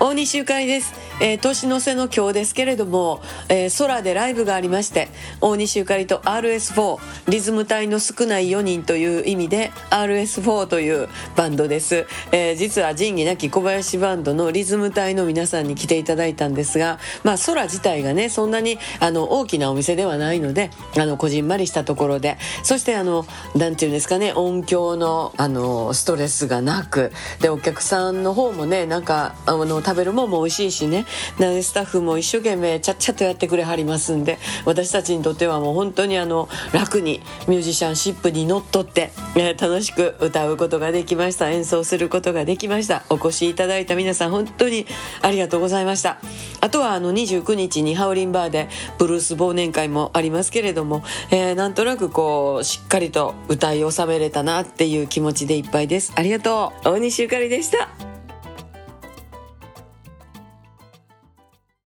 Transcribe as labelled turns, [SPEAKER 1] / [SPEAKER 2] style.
[SPEAKER 1] 大西ゆかりです、えー年の瀬の今日ですけれども、えー空でライブがありまして大西ゆかりと RS4 リズム隊の少ない4人という意味で RS4 というバンドです、えー実は仁義なき小林バンドのリズム隊の皆さんに来ていただいたんですがまあ空自体がねそんなにあの大きなお店ではないのであのこじんまりしたところで。そしてあのなんていうんですかね音響のあのストレスがなくでお客さんの方もねなんかあの食べるもんも美味しいしね。スタッフも一生懸命ちゃっちゃとやってくれはりますんで私たちにとってはもう本当にあの楽にミュージシャンシップにのっとって、えー楽しく歌うことができました。演奏することができました。お越しいただいた皆さん本当にありがとうございました。あとはあの29日にハウリンバーでブルース忘年会もありますけれども、えーなんとなくこうしっかりと歌い収めれたなっていう気持ちでいっぱいです。ありがとう。大西ゆかりでした。